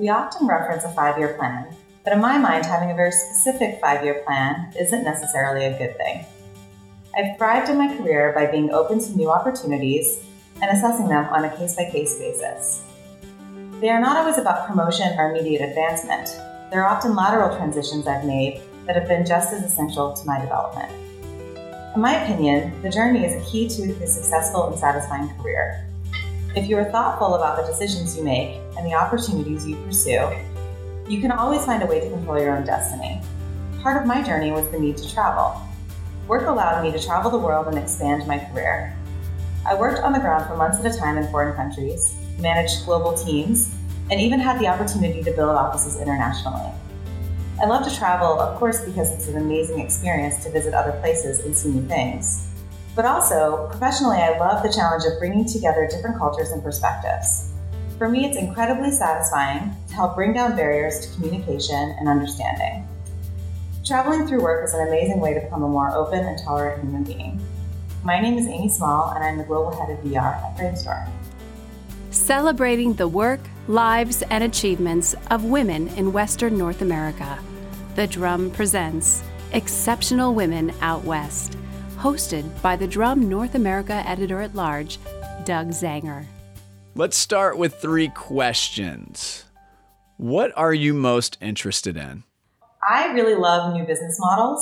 We often reference a five year plan, but in my mind, having a very specific five year plan isn't necessarily a good thing. I've thrived in my career by being open to new opportunities and assessing them on a case by case basis. They are not always about promotion or immediate advancement. There are often lateral transitions I've made that have been just as essential to my development. In my opinion, the journey is a key to a successful and satisfying career. If you are thoughtful about the decisions you make and the opportunities you pursue, you can always find a way to control your own destiny. Part of my journey was the need to travel. Work allowed me to travel the world and expand my career. I worked on the ground for months at a time in foreign countries, managed global teams, and even had the opportunity to build offices internationally. I love to travel, of course, because it's an amazing experience to visit other places and see new things. But also, professionally, I love the challenge of bringing together different cultures and perspectives. For me, it's incredibly satisfying to help bring down barriers to communication and understanding. Traveling through work is an amazing way to become a more open and tolerant human being. My name is Amy Small, and I'm the Global Head of VR at Framestore. Celebrating the work, lives, and achievements of women in Western North America. The Drum presents Exceptional Women Out West, hosted by the Drum North America editor at large, Doug Zanger. Let's start with three questions. What are you most interested in? I really love new business models.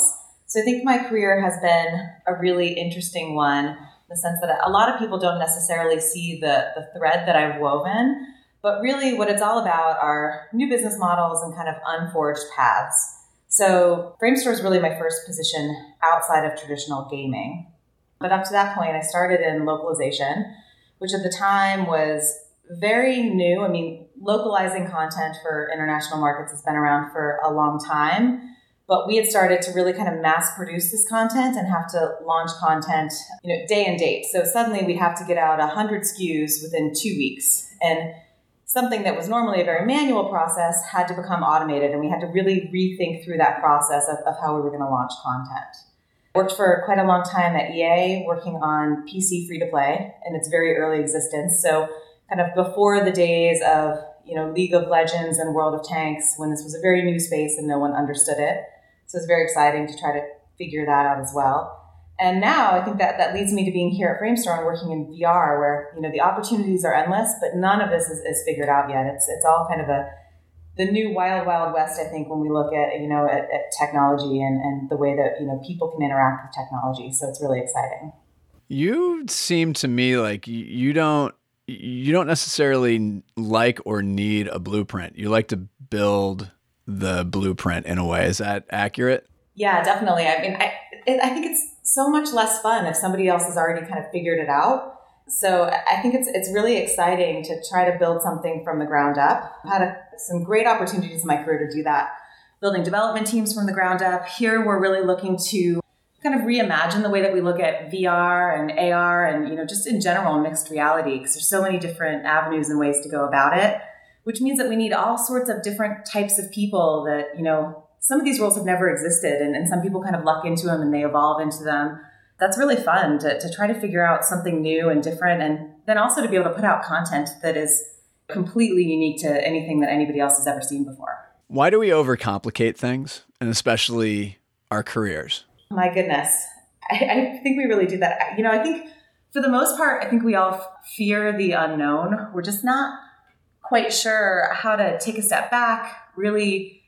So I think my career has been a really interesting one in the sense that a lot of people don't necessarily see the, the thread that I've woven. But really, what it's all about are new business models and kind of unforged paths. So Framestore is really my first position outside of traditional gaming. But up to that point, I started in localization, which at the time was very new. I mean, localizing content for international markets has been around for a long time, but we had started to really kind of mass produce this content and have to launch content, you know, day and date. So suddenly we'd have to get out 100 SKUs within 2 weeks. And something that was normally a very manual process had to become automated and we had to really rethink through that process of, of how we were going to launch content. Worked for quite a long time at ea working on pc free to play in its very early existence. So kind of before the days of you know league of legends and world of tanks when this was a very new space and no one understood it. So it's very exciting to try to figure that out as well and now I think that that leads me to being here at Framestore and working in VR, where you know the opportunities are endless, but none of this is, is figured out yet. It's it's all kind of a the new wild wild west. I think when we look at you know at, at technology and and the way that you know people can interact with technology, so it's really exciting. You seem to me like you don't you don't necessarily like or need a blueprint. You like to build the blueprint in a way. Is that accurate? Yeah, definitely. I mean, I, I think it's so much less fun if somebody else has already kind of figured it out. So I think it's it's really exciting to try to build something from the ground up. I've had a, some great opportunities in my career to do that, building development teams from the ground up. Here we're really looking to kind of reimagine the way that we look at VR and AR and you know just in general mixed reality because there's so many different avenues and ways to go about it, which means that we need all sorts of different types of people that you know some of these roles have never existed and, and some people kind of luck into them and they evolve into them. That's really fun to, to try to figure out something new and different and then also to be able to put out content that is completely unique to anything that anybody else has ever seen before. Why do we overcomplicate things and especially our careers? My goodness. I, I think we really do that. You know i think for the most part i think we all fear the unknown. We're just not quite sure how to take a step back really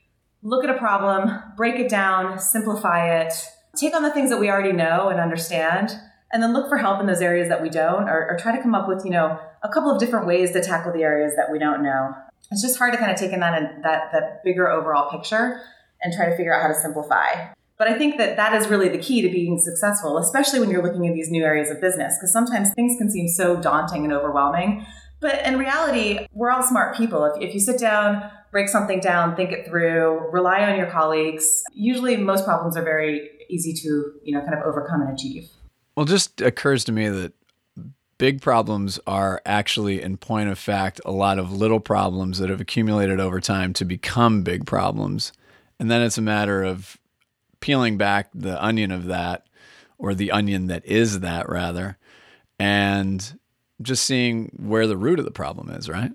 look at a problem, break it down, simplify it, take on the things that we already know and understand, and then look for help in those areas that we don't, or, or, try to come up with, you know, a couple of different ways to tackle the areas that we don't know. It's just hard to kind of take in that that that bigger overall picture and try to figure out how to simplify. But I think that that is really the key to being successful, especially when you're looking at these new areas of business, because sometimes things can seem so daunting and overwhelming. But in reality, we're all smart people. If, if you sit down, break something down, think it through, rely on your colleagues. Usually most problems are very easy to, you know, kind of overcome and achieve. Well, just occurs to me that big problems are actually in point of fact a lot of little problems that have accumulated over time to become big problems. And then it's a matter of peeling back the onion of that or the onion that is that rather and just seeing where the root of the problem is, right?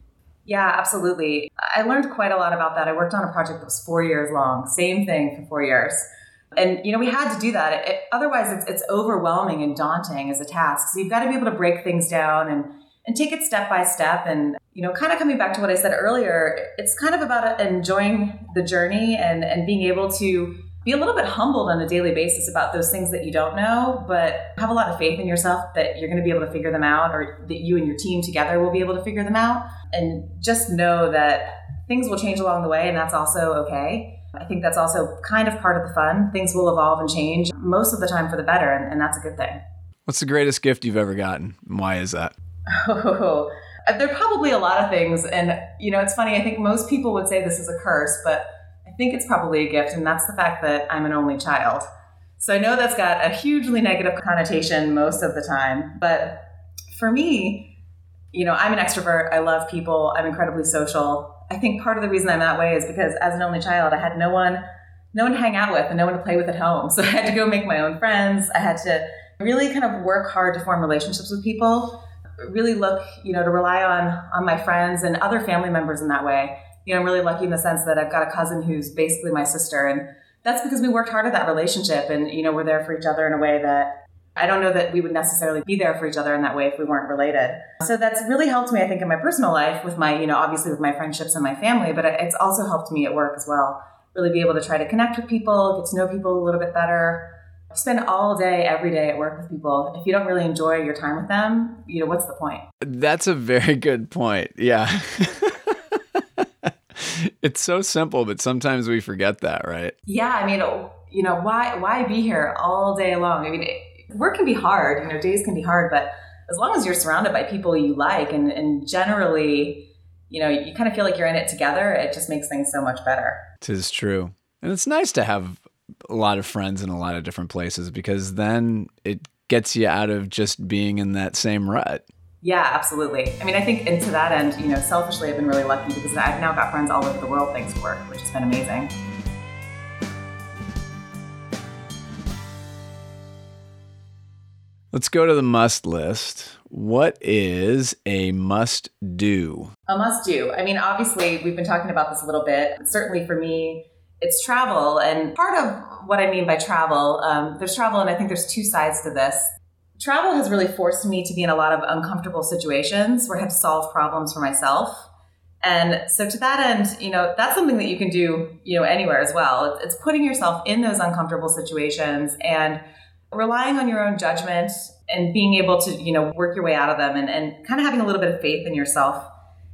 Yeah, absolutely. I learned quite a lot about that. I worked on a project that was four years long, same thing for four years. And you know, we had to do that. It, otherwise, it's, it's overwhelming and daunting as a task. So you've got to be able to break things down and and take it step by step. And you know, kind of coming back to what I said earlier, it's kind of about enjoying the journey and and being able to be a little bit humbled on a daily basis about those things that you don't know, but have a lot of faith in yourself that you're going to be able to figure them out, or that you and your team together will be able to figure them out. And just know that things will change along the way, and that's also okay. I think that's also kind of part of the fun. Things will evolve and change most of the time for the better, and, and that's a good thing. What's the greatest gift you've ever gotten? Why is that? Oh, there are probably a lot of things. And, you know, it's funny. I think most people would say this is a curse, but think it's probably a gift. And that's the fact that I'm an only child. So I know that's got a hugely negative connotation most of the time. But for me, you know, I'm an extrovert. I love people. I'm incredibly social. I think part of the reason I'm that way is because as an only child, I had no one, no one to hang out with and no one to play with at home. So I had to go make my own friends. I had to really kind of work hard to form relationships with people. Really look, you know, to rely on on my friends and other family members in that way. You know, I'm really lucky in the sense that I've got a cousin who's basically my sister, and that's because we worked hard at that relationship, and you know, we're there for each other in a way that I don't know that we would necessarily be there for each other in that way if we weren't related. So that's really helped me, I think, in my personal life with my, you know, obviously with my friendships and my family, but it's also helped me at work as well. Really be able to try to connect with people, get to know people a little bit better. Spend all day, every day at work with people. If you don't really enjoy your time with them, you know, what's the point? That's a very good point. Yeah. it's so simple, but sometimes we forget that, right? Yeah. I mean, you know, why, why be here all day long? I mean, work can be hard, you know, days can be hard, but as long as you're surrounded by people you like and, and generally, you know, you kind of feel like you're in it together, it just makes things so much better. Tis true. And it's nice to have a lot of friends in a lot of different places because then it gets you out of just being in that same rut. Yeah, absolutely. I mean, I think, and to that end, you know, selfishly, I've been really lucky because I've now got friends all over the world thanks to work, which has been amazing. Let's go to the must list. What is a must do? A must do. I mean, obviously, we've been talking about this a little bit. Certainly for me, it's travel. And part of what I mean by travel, um, there's travel, and I think there's two sides to this. Travel has really forced me to be in a lot of uncomfortable situations where I have to solve problems for myself. And so to that end, you know, that's something that you can do, you know, anywhere as well. It's putting yourself in those uncomfortable situations and relying on your own judgment and being able to, you know, work your way out of them and, and kind of having a little bit of faith in yourself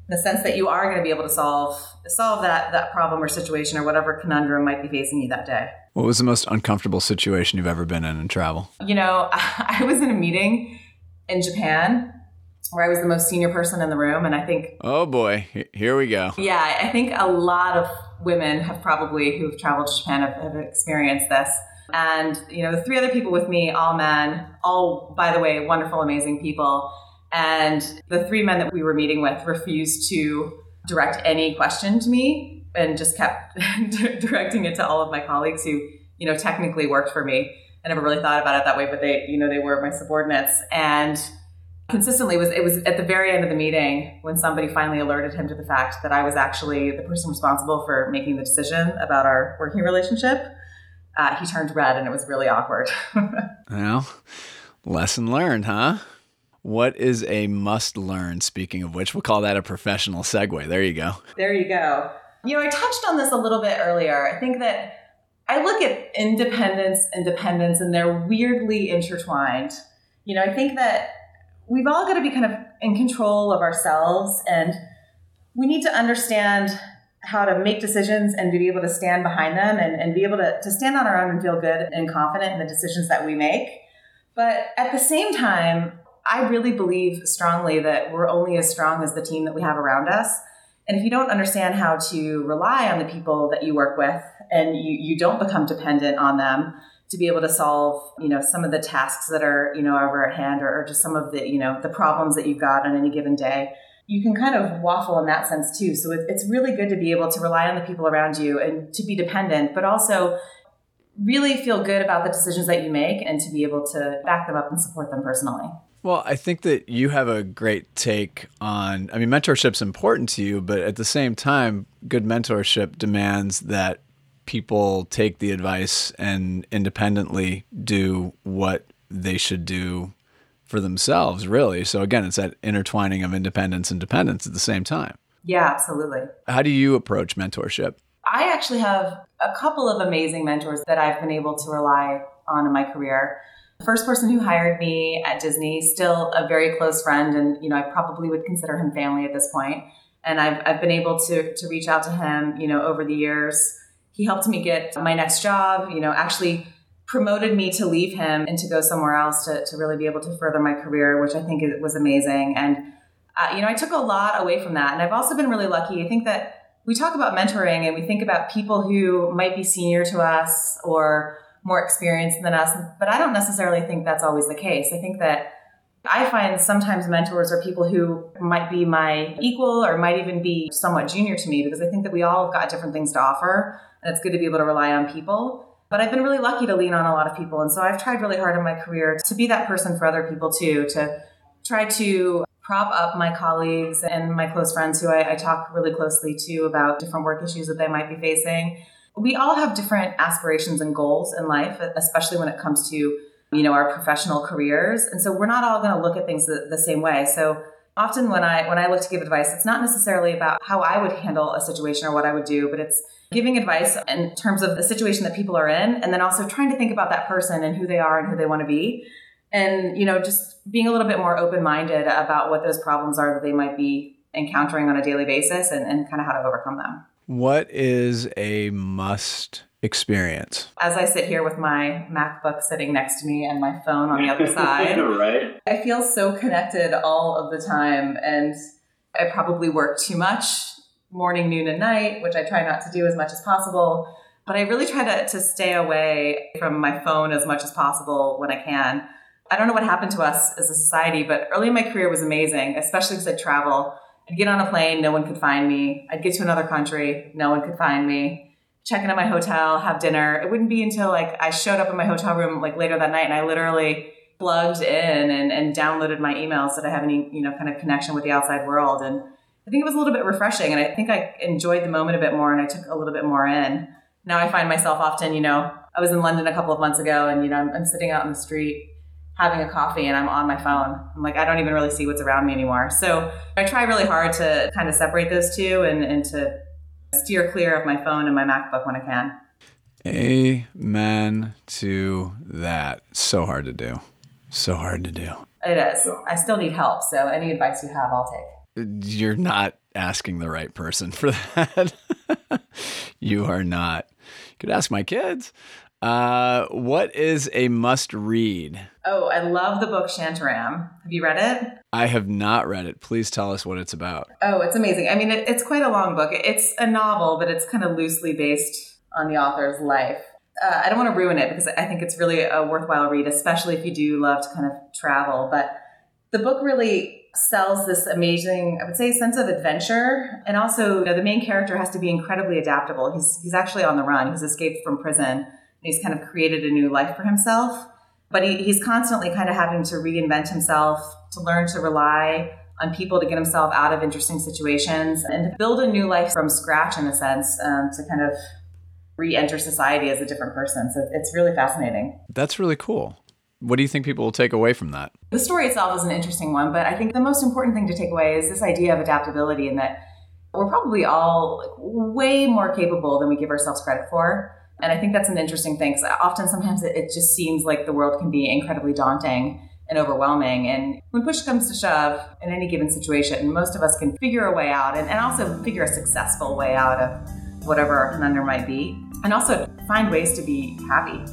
the sense that you are going to be able to solve solve that that problem or situation or whatever conundrum might be facing you that day. What was the most uncomfortable situation you've ever been in in travel? You know, I was in a meeting in Japan where I was the most senior person in the room. And I think. Oh boy, here we go. Yeah, I think a lot of women have probably, who've traveled to Japan, have, have experienced this. And, you know, the three other people with me, all men, all, by the way, wonderful, amazing people. And the three men that we were meeting with refused to direct any question to me and just kept directing it to all of my colleagues who, you know, technically worked for me. I never really thought about it that way, but they, you know, they were my subordinates. And consistently was it was at the very end of the meeting when somebody finally alerted him to the fact that I was actually the person responsible for making the decision about our working relationship uh, he turned red and it was really awkward. well, lesson learned, huh? What is a must learn? Speaking of which, we'll call that a professional segue. There you go. There you go. You know, I touched on this a little bit earlier. I think that I look at independence and dependence, and they're weirdly intertwined. You know, I think that we've all got to be kind of in control of ourselves, and we need to understand how to make decisions and to be able to stand behind them and, and be able to, to stand on our own and feel good and confident in the decisions that we make. But at the same time, I really believe strongly that we're only as strong as the team that we have around us. And if you don't understand how to rely on the people that you work with and you, you don't become dependent on them to be able to solve, you know, some of the tasks that are, you know, over at hand or, or just some of the, you know, the problems that you've got on any given day, you can kind of waffle in that sense too. So it's really good to be able to rely on the people around you and to be dependent, but also really feel good about the decisions that you make and to be able to back them up and support them personally. Well, I think that you have a great take on, I mean, mentorship's important to you, but at the same time, good mentorship demands that people take the advice and independently do what they should do for themselves, really. So again, it's that intertwining of independence and dependence at the same time. Yeah, absolutely. How do you approach mentorship? I actually have a couple of amazing mentors that I've been able to rely on in my career. The first person who hired me at Disney, still a very close friend, and you know, I probably would consider him family at this point. And I've, I've been able to to reach out to him, you know, over the years. He helped me get my next job, you know, actually promoted me to leave him and to go somewhere else to, to really be able to further my career, which I think was amazing. And, uh, you know, I took a lot away from that. And I've also been really lucky. I think that we talk about mentoring and we think about people who might be senior to us or more experienced than us, but I don't necessarily think that's always the case. I think that I find sometimes mentors are people who might be my equal or might even be somewhat junior to me because I think that we all have got different things to offer and it's good to be able to rely on people. But I've been really lucky to lean on a lot of people. And so I've tried really hard in my career to be that person for other people too, to try to prop up my colleagues and my close friends who I, I, talk really closely to about different work issues that they might be facing. We all have different aspirations and goals in life, especially when it comes to you know our professional careers, and so we're not all going to look at things the, the same way. So often when I when I look to give advice, it's not necessarily about how I would handle a situation or what I would do, but it's giving advice in terms of the situation that people are in, and then also trying to think about that person and who they are and who they want to be. And you know just being a little bit more open-minded about what those problems are that they might be encountering on a daily basis and, and kind of how to overcome them what is a must experience as i sit here with my macbook sitting next to me and my phone on the other side right i feel so connected all of the time and i probably work too much morning noon and night which i try not to do as much as possible but i really try to, to stay away from my phone as much as possible when i can I don't know what happened to us as a society, but early in my career was amazing, especially because I'd travel. I'd get on a plane, no one could find me. I'd get to another country, no one could find me. Check into my hotel, have dinner. It wouldn't be until like I showed up in my hotel room like later that night and I literally plugged in and, and downloaded my emails that I have any, you know, kind of connection with the outside world. And I think it was a little bit refreshing and I think I enjoyed the moment a bit more and I took a little bit more in. Now I find myself often, you know, I was in London a couple of months ago and, you know, I'm, I'm sitting out in the street having a coffee and I'm on my phone. I'm like, I don't even really see what's around me anymore. So I try really hard to kind of separate those two and, and to steer clear of my phone and my MacBook when I can. Amen to that. So hard to do. So hard to do. It is. I still need help. So any advice you have, I'll take. You're not asking the right person for that. you are not. You could ask my kids. Uh, what is a must read? Oh, I love the book Shantaram. Have you read it? I have not read it. Please tell us what it's about. Oh, it's amazing. I mean, it, it's quite a long book. It's a novel, but it's kind of loosely based on the author's life. Uh, I don't want to ruin it because I think it's really a worthwhile read, especially if you do love to kind of travel. But the book really sells this amazing, I would say, sense of adventure. And also, you know, the main character has to be incredibly adaptable. He's, he's actually on the run, he's escaped from prison He's kind of created a new life for himself. But he, he's constantly kind of having to reinvent himself, to learn to rely on people to get himself out of interesting situations and to build a new life from scratch, in a sense, um, to kind of re enter society as a different person. So it's really fascinating. That's really cool. What do you think people will take away from that? The story itself is an interesting one, but I think the most important thing to take away is this idea of adaptability and that we're probably all way more capable than we give ourselves credit for. And I think that's an interesting thing because often sometimes it, it just seems like the world can be incredibly daunting and overwhelming. And when push comes to shove in any given situation, most of us can figure a way out and, and also figure a successful way out of whatever our conundrum might be, and also find ways to be happy.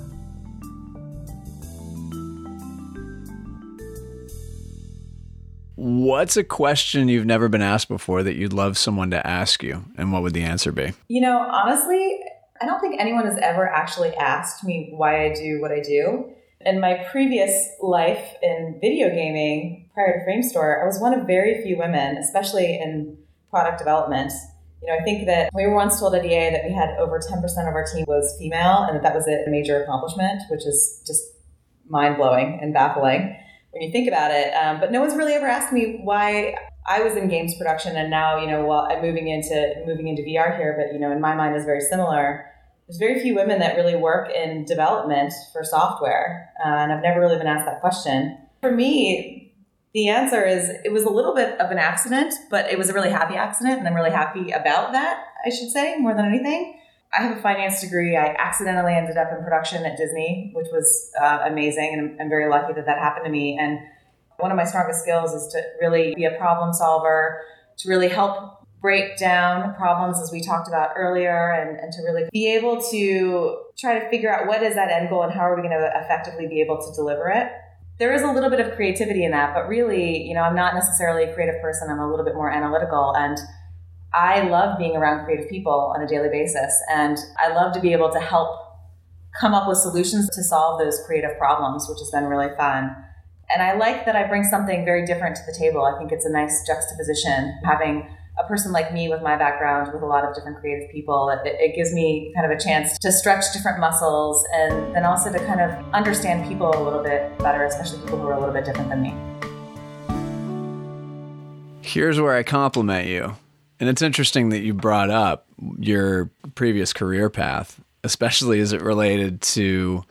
What's a question you've never been asked before that you'd love someone to ask you? And what would the answer be? You know, honestly, I don't think anyone has ever actually asked me why I do what I do. In my previous life in video gaming, prior to Framestore, I was one of very few women, especially in product development. You know, I think that we were once told at EA that we had over 10% of our team was female and that that was a major accomplishment, which is just mind blowing and baffling. when you think about it. Um, but no one's really ever asked me why I was in games production and now, you know, while I'm moving into moving into VR here, but you know, in my mind is very similar. There's very few women that really work in development for software, uh, and I've never really been asked that question. For me, the answer is it was a little bit of an accident, but it was a really happy accident, and I'm really happy about that. I should say more than anything. I have a finance degree. I accidentally ended up in production at Disney, which was uh, amazing, and I'm, I'm very lucky that that happened to me. And one of my strongest skills is to really be a problem solver, to really help break down problems as we talked about earlier and, and to really be able to try to figure out what is that end goal and how are we going to effectively be able to deliver it. There is a little bit of creativity in that but really you know i'm not necessarily a creative person. I'm a little bit more analytical and i love being around creative people on a daily basis and i love to be able to help come up with solutions to solve those creative problems which has been really fun. And I like that I bring something very different to the table. I think it's a nice juxtaposition having a person like me with my background with a lot of different creative people it, it, gives me kind of a chance to stretch different muscles and then also to kind of understand people a little bit better especially people who are a little bit different than me. Here's where i compliment you. And it's interesting that you brought up your previous career path especially as it related to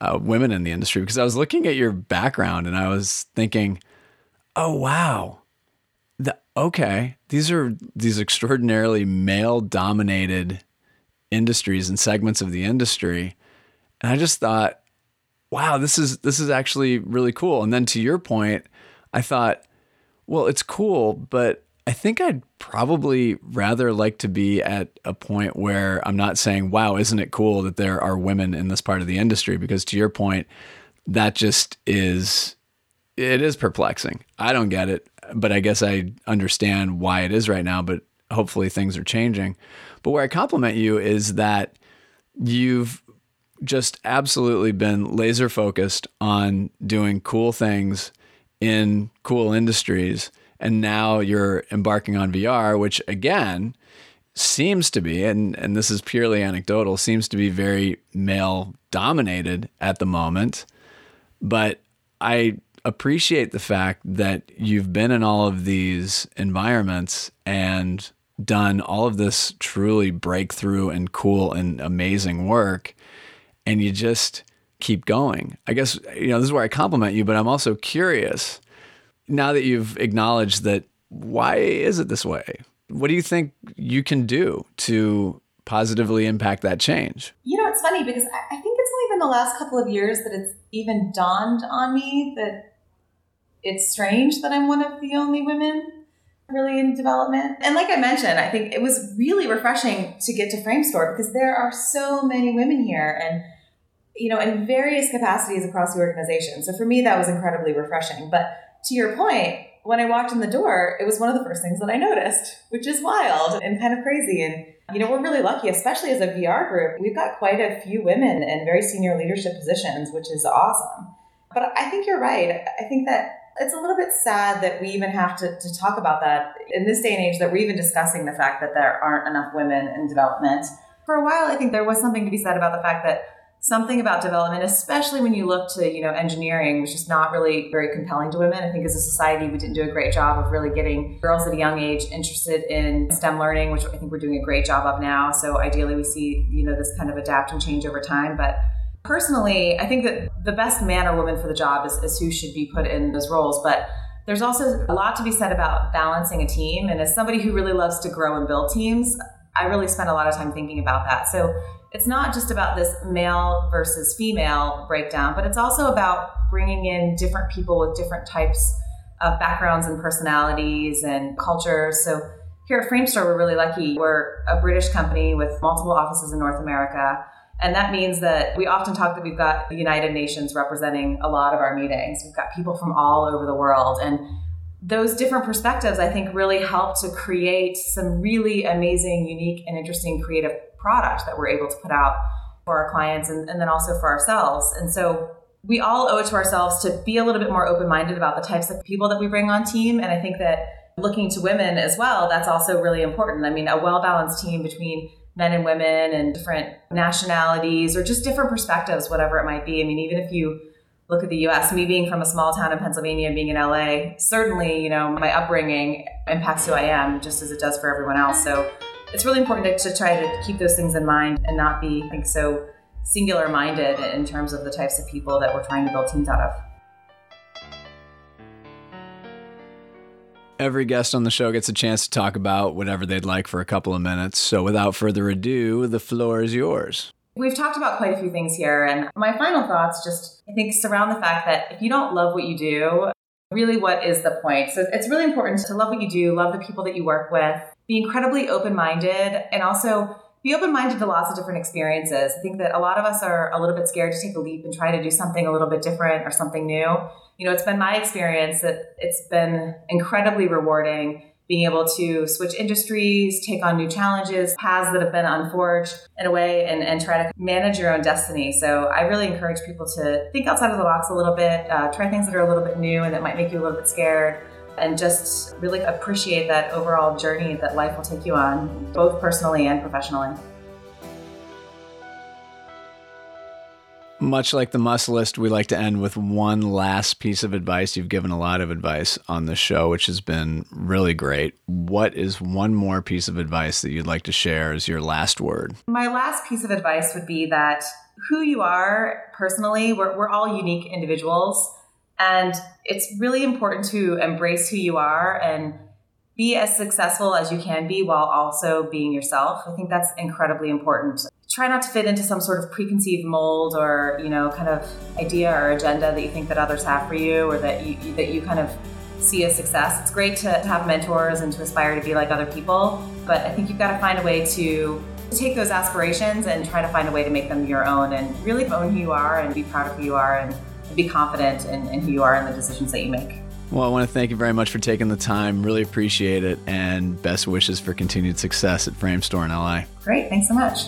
uh, women in the industry because I was looking at your background and I was thinking, oh wow, okay, these are these extraordinarily male dominated industries and segments of the industry, and I just thought, wow, this is this is actually really cool. And then to your point, I thought, well, it's cool, but I think I'd probably rather like to be at a point where I'm not saying, wow, isn't it cool that there are women in this part of the industry? Because to your point, that just is, it is perplexing. I don't get it, but I guess I understand why it is right now, but hopefully things are changing. But where I compliment you is that you've just absolutely been laser focused on doing cool things in cool industries and now you're embarking on VR, which again seems to be, and, and this is purely anecdotal, seems to be very male dominated at the moment. But I appreciate the fact that you've been in all of these environments and done all of this truly breakthrough and cool and amazing work. And you just keep going. I guess, you know, this is where I compliment you, but I'm also curious now that you've acknowledged that, why is it this way? What do you think you can do to positively impact that change? You know, it's funny because I think it's only been the last couple of years that it's even dawned on me that it's strange that I'm one of the only women really in development. And like I mentioned, I think it was really refreshing to get to Framestore because there are so many women here and you know, in various capacities across the organization. So for me, that was incredibly refreshing. But to your point, when I walked in the door, it was one of the first things that I noticed, which is wild and kind of crazy. And, you know, we're really lucky, especially as a VR group. We've got quite a few women in very senior leadership positions, which is awesome. But I think you're right. I think that it's a little bit sad that we even have to, to talk about that in this day and age, that we're even discussing the fact that there aren't enough women in development. For a while, I think there was something to be said about the fact that something about development, especially when you look to, you know, engineering, which is not really very compelling to women. I think as a society, we didn't do a great job of really getting girls at a young age interested in STEM learning, which I think we're doing a great job of now. So ideally, we see, you know, this kind of adapt and change over time. But personally, I think that the best man or woman for the job is, is who should be put in those roles. But there's also a lot to be said about balancing a team. And as somebody who really loves to grow and build teams, I really spend a lot of time thinking about that. So it's not just about this male versus female breakdown, but it's also about bringing in different people with different types of backgrounds and personalities and cultures. So here at Framestore, we're really lucky. We're a British company with multiple offices in North America. And that means that we often talk that we've got the United Nations representing a lot of our meetings. We've got people from all over the world. And those different perspectives, I think, really help to create some really amazing, unique, and interesting creative product that we're able to put out for our clients and, and then also for ourselves. And so we all owe it to ourselves to be a little bit more open minded about the types of people that we bring on team. And I think that looking to women as well, that's also really important. I mean, a well balanced team between men and women and different nationalities or just different perspectives, whatever it might be. I mean, even if you look at the US, me being from a small town in Pennsylvania, being in LA, certainly, you know, my upbringing impacts who I am just as it does for everyone else. So it's really important to, to try to keep those things in mind and not be, I think, so singular minded in terms of the types of people that we're trying to build teams out of. Every guest on the show gets a chance to talk about whatever they'd like for a couple of minutes. So without further ado, the floor is yours. We've talked about quite a few things here, and my final thoughts just, I think, surround the fact that if you don't love what you do, really what is the point? So it's really important to love what you do, love the people that you work with, be incredibly open minded, and also be open minded to lots of different experiences. I think that a lot of us are a little bit scared to take a leap and try to do something a little bit different or something new. You know, it's been my experience that it's been incredibly rewarding being able to switch industries, take on new challenges, paths that have been unforged in a way, and, and try to manage your own destiny. So I really encourage people to think outside of the box a little bit, uh, try things that are a little bit new and that might make you a little bit scared. And just really appreciate that overall journey that life will take you on, both personally and professionally. Much like the must list, we like to end with one last piece of advice. You've given a lot of advice on the show, which has been really great. What is one more piece of advice that you'd like to share as your last word? My last piece of advice would be that who you are personally, we're, we're all unique individuals. And it's really important to embrace who you are and be as successful as you can be while also being yourself. I think that's incredibly important try not to fit into some sort of preconceived mold or you know kind of idea or agenda that you think that others have for you or that you that you kind of see as success it's great to have mentors and to aspire to be like other people but i think you've got to find a way to take those aspirations and try to find a way to make them your own and really own who you are and be proud of who you are and be confident in, in who you are and the decisions that you make well, I want to thank you very much for taking the time. Really appreciate it. And best wishes for continued success at Framestore in LA. Great. Thanks so much.